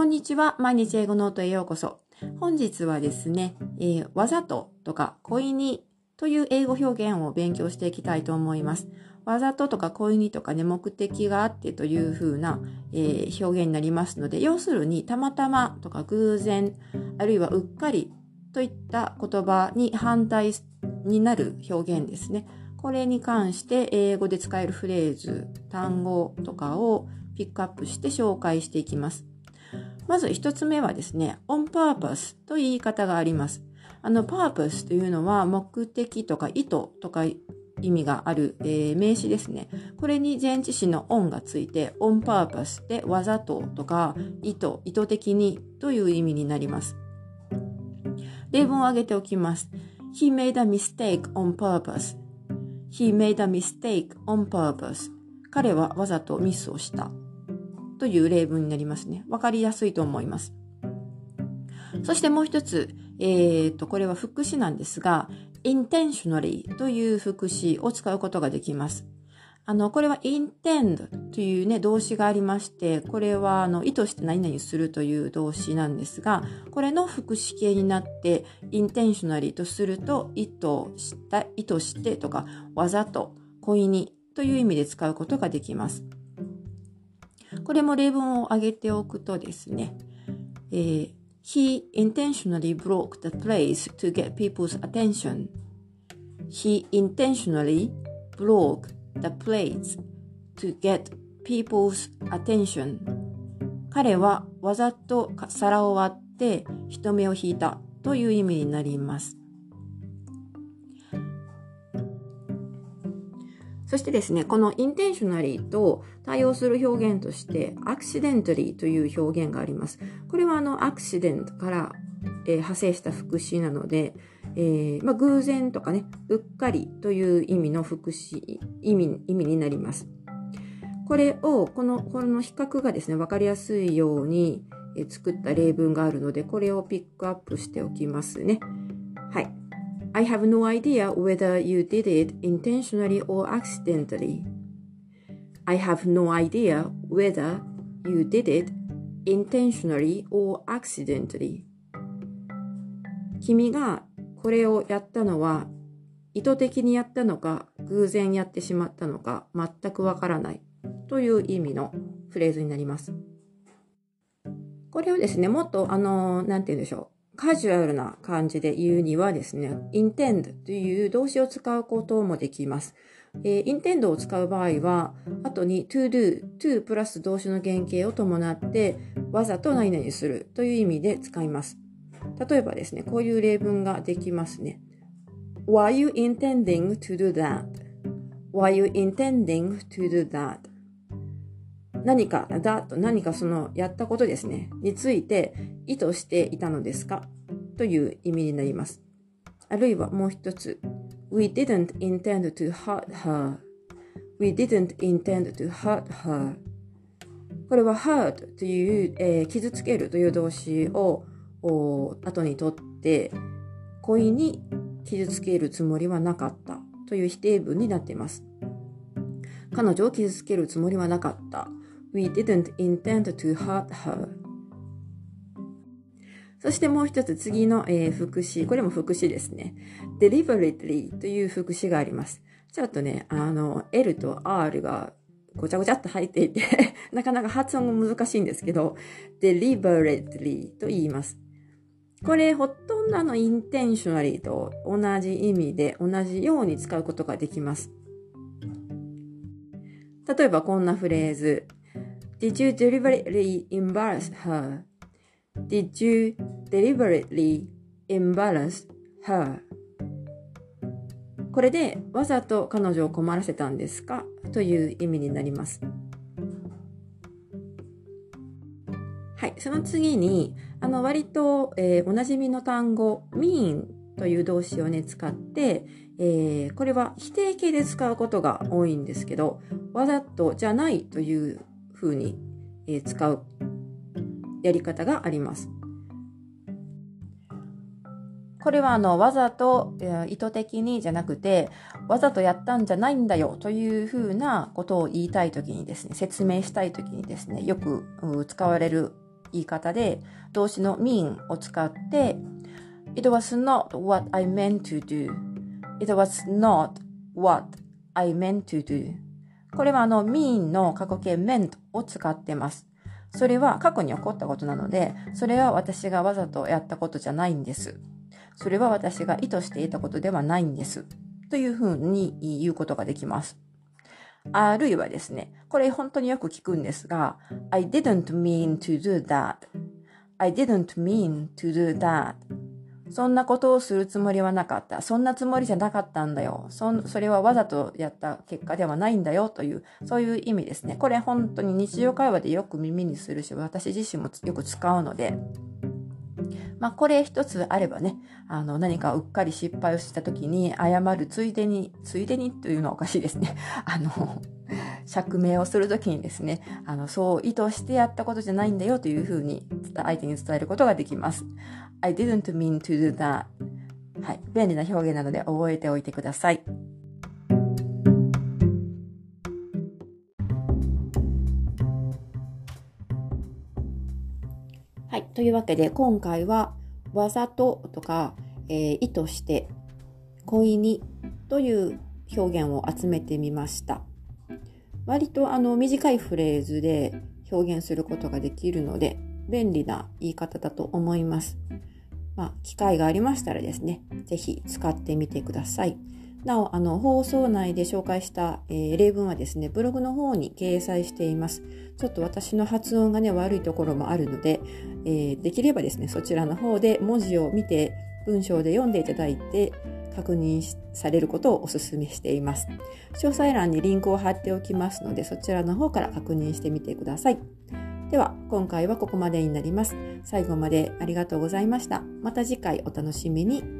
こんにちは。毎日英語ノートへようこそ。本日はですね、えー、わざととか、恋にという英語表現を勉強していきたいと思います。わざととか恋にとかね、目的があってという風な、えー、表現になりますので、要するに、たまたまとか偶然、あるいはうっかりといった言葉に反対になる表現ですね。これに関して英語で使えるフレーズ、単語とかをピックアップして紹介していきます。まず一つ目はですね、on purpose という言い方があります。あの、purpose というのは目的とか意図とか意味がある、えー、名詞ですね。これに前置詞の on がついて on purpose でわざととか意図、意図的にという意味になります。例文を挙げておきます。He made a mistake on purpose. He made a mistake on purpose. 彼はわざとミスをした。という例文になりますね。わかりやすいと思います。そしてもう一つ、えー、と、これは副詞なんですが、intentionally という副詞を使うことができます。あの、これは intend というね、動詞がありまして、これは、あの、意図して何々するという動詞なんですが、これの副詞形になって、intentionally とすると、意図した、意図してとか、わざと、故意にという意味で使うことができます。これも例文を挙げておくとですね、えー、He intentionally broke the place to get people's attention. He intentionally broke the plates to get people's attention. 彼はわざと皿を割って人目を引いたという意味になります。そしてですね、この intentionally と対応する表現として accidentally という表現があります。これはあの accident から、えー、派生した副詞なので、えー、まあ、偶然とかね、うっかりという意味の副詞、意味、意味になります。これを、この、この比較がですね、わかりやすいように作った例文があるので、これをピックアップしておきますね。はい。I have no idea whether you did it intentionally or accidentally. I have no idea whether you did it intentionally or accidentally. 君がこれをやったのは意図的にやったのか偶然やってしまったのか全くわからないという意味のフレーズになります。これをですね、もっとあの、なんて言うんでしょう。カジュアルな感じで言うにはですね、intend という動詞を使うこともできます。えー、intend を使う場合は、後に to do, to プラス動詞の原型を伴って、わざと何々するという意味で使います。例えばですね、こういう例文ができますね。Were you intending to do that?Were you intending to do that? 何か、だと何かそのやったことですね、について意図していたのですか？という意味になります。あるいはもう一つ。We didn't intend to hurt her.We didn't intend to hurt her. これは hurt という、えー、傷つけるという動詞を後にとって故意に傷つけるつもりはなかったという否定文になっています。彼女を傷つけるつもりはなかった。We didn't intend to hurt her. そしてもう一つ次の、えー、副詞。これも副詞ですね。deliberately という副詞があります。ちょっとね、あの、L と R がごちゃごちゃっと入っていて なかなか発音が難しいんですけど、deliberately と言います。これ、ほとんどのインテンショナリーと同じ意味で同じように使うことができます。例えばこんなフレーズ。Did you deliberately embarrass her?Did you deliberately embarrass her? これでわざと彼女を困らせたんですか？という意味になります。はい。その次に、あの、割と、えー、おなじみの単語、mean という動詞をね、使って、えー、これは否定形で使うことが多いんですけど、わざとじゃないというふうに、え、使うやり方があります。これはあのわざと意図的にじゃなくてわざとやったんじゃないんだよというふうなことを言いたいときにですね説明したいときにですねよく使われる言い方で動詞の mean を使って It was not what I meant to do. It was not what I meant to do. これはあの mean の過去形 meant を使ってます。それは過去に起こったことなので、それは私がわざとやったことじゃないんです。それは私が意図していたことではないんです。というふうに言うことができます。あるいはですね、これ本当によく聞くんですが、I didn't mean to do that.I didn't mean to do that. そんなことをするつもりはなかった。そんなつもりじゃなかったんだよ。そそれはわざとやった結果ではないんだよという、そういう意味ですね。これ本当に日常会話でよく耳にするし、私自身もよく使うので、まあ、これ一つあればね、あの、何かうっかり失敗をした時に謝るついでに、ついでにというのはおかしいですね。あの、釈明をするときにですね、あの、そう意図してやったことじゃないんだよというふうに相手に伝えることができます。I didn't mean to do that. はい。便利な表現なので覚えておいてください。はい。というわけで、今回は、わざととか、えー、意図して、恋にという表現を集めてみました。割とあの短いフレーズで表現することができるので、便利な言い方だと思います。まあ、機会がありましたらですね、ぜひ使ってみてください。なお、あの、放送内で紹介した、えー、例文はですね、ブログの方に掲載しています。ちょっと私の発音がね、悪いところもあるので、えー、できればですね、そちらの方で文字を見て、文章で読んでいただいて、確認されることをお勧めしています。詳細欄にリンクを貼っておきますので、そちらの方から確認してみてください。では、今回はここまでになります。最後までありがとうございました。また次回お楽しみに。